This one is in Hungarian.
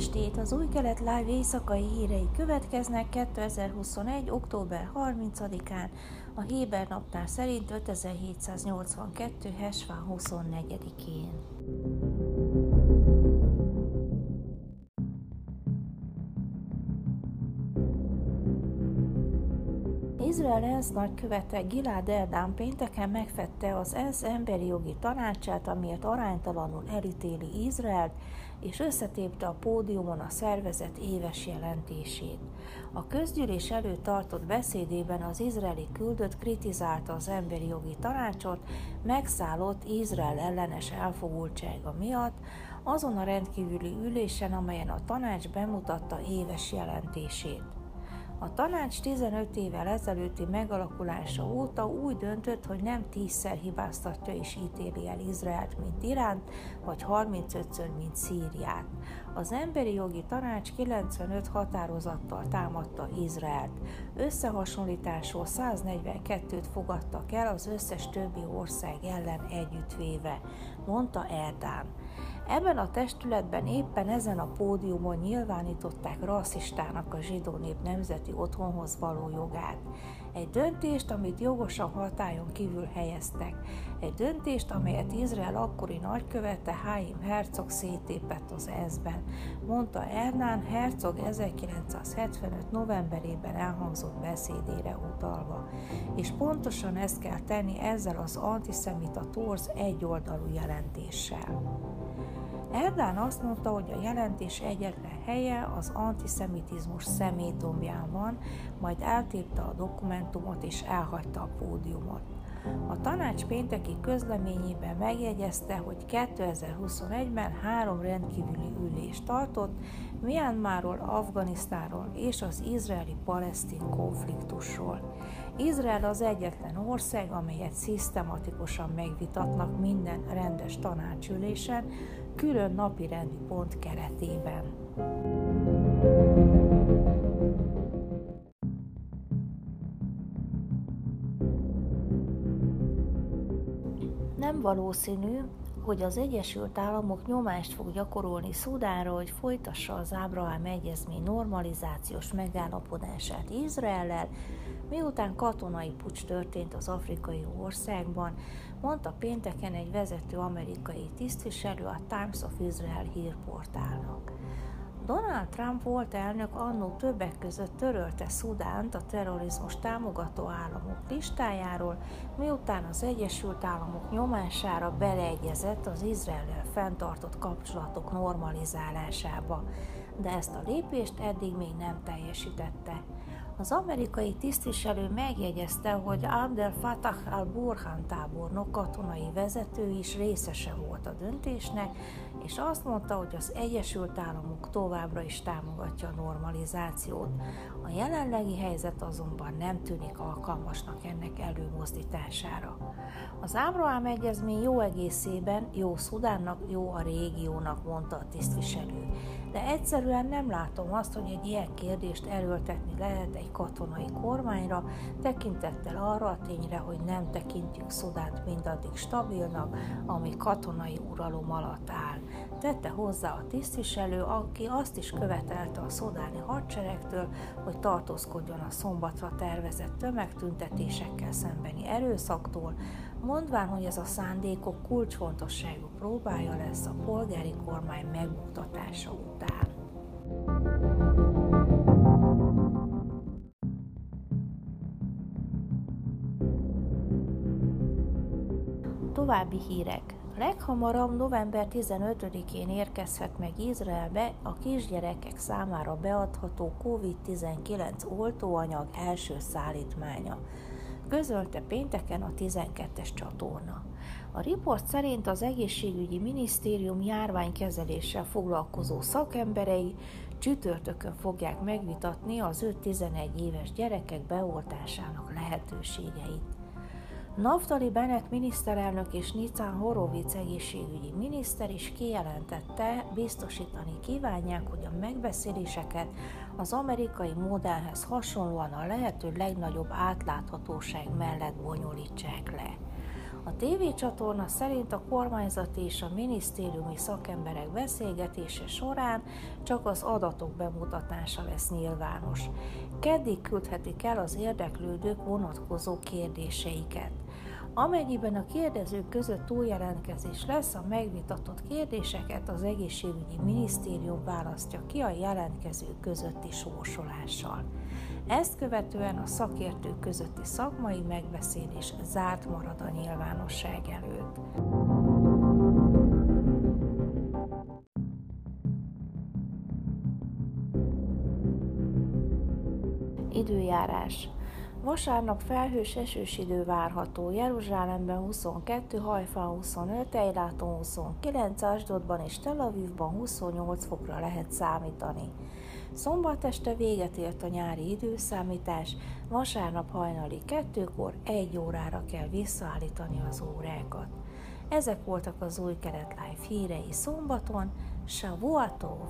estét! Az új kelet live éjszakai hírei következnek 2021. október 30-án, a Héber naptár szerint 5782. Hesván 24-én. Izrael ENSZ nagykövete Gilad Erdán pénteken megfette az ENSZ emberi jogi tanácsát, amiért aránytalanul elítéli Izraelt, és összetépte a pódiumon a szervezet éves jelentését. A közgyűlés előtt tartott beszédében az izraeli küldött kritizálta az emberi jogi tanácsot, megszállott Izrael ellenes elfogultsága miatt, azon a rendkívüli ülésen, amelyen a tanács bemutatta éves jelentését. A tanács 15 évvel ezelőtti megalakulása óta úgy döntött, hogy nem tízszer hibáztatja és ítéli el Izraelt, mint Iránt, vagy 35-ször, mint Szíriát. Az Emberi Jogi Tanács 95 határozattal támadta Izraelt. Összehasonlításról 142-t fogadtak el az összes többi ország ellen együttvéve, mondta Erdán. Ebben a testületben éppen ezen a pódiumon nyilvánították rasszistának a zsidó nép nemzeti otthonhoz való jogát. Egy döntést, amit jogosan hatályon kívül helyeztek. Egy döntést, amelyet Izrael akkori nagykövete Haim Herzog szétépett az ENSZ-ben, mondta Ernán Herzog 1975. novemberében elhangzott beszédére utalva. És pontosan ezt kell tenni ezzel az antiszemita torz egyoldalú jelentéssel. Erdán azt mondta, hogy a jelentés egyetlen helye az antiszemitizmus szemétdombján van, majd eltépte a dokumentumot és elhagyta a pódiumot. A tanács pénteki közleményében megjegyezte, hogy 2021-ben három rendkívüli ülést tartott Myanmarról, Afganisztánról és az izraeli-palesztin konfliktusról. Izrael az egyetlen ország, amelyet szisztematikusan megvitatnak minden rendes tanácsülésen, külön napi rendi pont keretében. Nem valószínű, hogy az Egyesült Államok nyomást fog gyakorolni Szudánra, hogy folytassa az Ábrahám Egyezmény normalizációs megállapodását Izraellel, miután katonai pucs történt az afrikai országban, mondta pénteken egy vezető amerikai tisztviselő a Times of Israel hírportálnak. Donald Trump volt elnök annó többek között törölte Szudánt a terrorizmus támogató államok listájáról, miután az Egyesült Államok nyomására beleegyezett az Izraellel fenntartott kapcsolatok normalizálásába, de ezt a lépést eddig még nem teljesítette. Az amerikai tisztviselő megjegyezte, hogy Abdel Fattah al-Burhan tábornok katonai vezető is részese volt a döntésnek, és azt mondta, hogy az Egyesült Államok továbbra is támogatja a normalizációt. A jelenlegi helyzet azonban nem tűnik alkalmasnak ennek előmozdítására. Az Ábrahám egyezmény jó egészében jó Szudánnak, jó a régiónak, mondta a tisztviselő. De egyszerűen nem látom azt, hogy egy ilyen kérdést erőltetni lehet egy katonai kormányra, tekintettel arra a tényre, hogy nem tekintjük Szudánt mindaddig stabilnak, ami katonai uralom alatt áll. Tette hozzá a tisztviselő, aki azt is követelte a szodáni hadseregtől, hogy tartózkodjon a szombatra tervezett tömegtüntetésekkel szembeni erőszaktól, mondván, hogy ez a szándékok kulcsfontosságú próbája lesz a polgári kormány megmutatása után. További hírek. Leghamarabb november 15-én érkezhet meg Izraelbe a kisgyerekek számára beadható COVID-19 oltóanyag első szállítmánya közölte pénteken a 12-es csatorna. A riport szerint az egészségügyi minisztérium járványkezeléssel foglalkozó szakemberei csütörtökön fogják megvitatni az 5-11 éves gyerekek beoltásának lehetőségeit. Naftali Bennett miniszterelnök és Nicán Horovic egészségügyi miniszter is kijelentette, biztosítani kívánják, hogy a megbeszéléseket az amerikai modellhez hasonlóan a lehető legnagyobb átláthatóság mellett bonyolítsák le. A tévécsatorna szerint a kormányzati és a minisztériumi szakemberek beszélgetése során csak az adatok bemutatása lesz nyilvános. Keddig küldhetik el az érdeklődők vonatkozó kérdéseiket. Amennyiben a kérdezők között túljelentkezés lesz, a megvitatott kérdéseket az egészségügyi minisztérium választja ki a jelentkezők közötti sorsolással. Ezt követően a szakértők közötti szakmai megbeszélés zárt marad a nyilvánosság előtt. Időjárás Vasárnap felhős esős idő várható, Jeruzsálemben 22, Hajfán 25, Ejláton 29, Asdodban és Tel Avivban 28 fokra lehet számítani. Szombat este véget ért a nyári időszámítás, vasárnap hajnali kettőkor egy órára kell visszaállítani az órákat. Ezek voltak az új kelet live hírei szombaton, Shavuatov!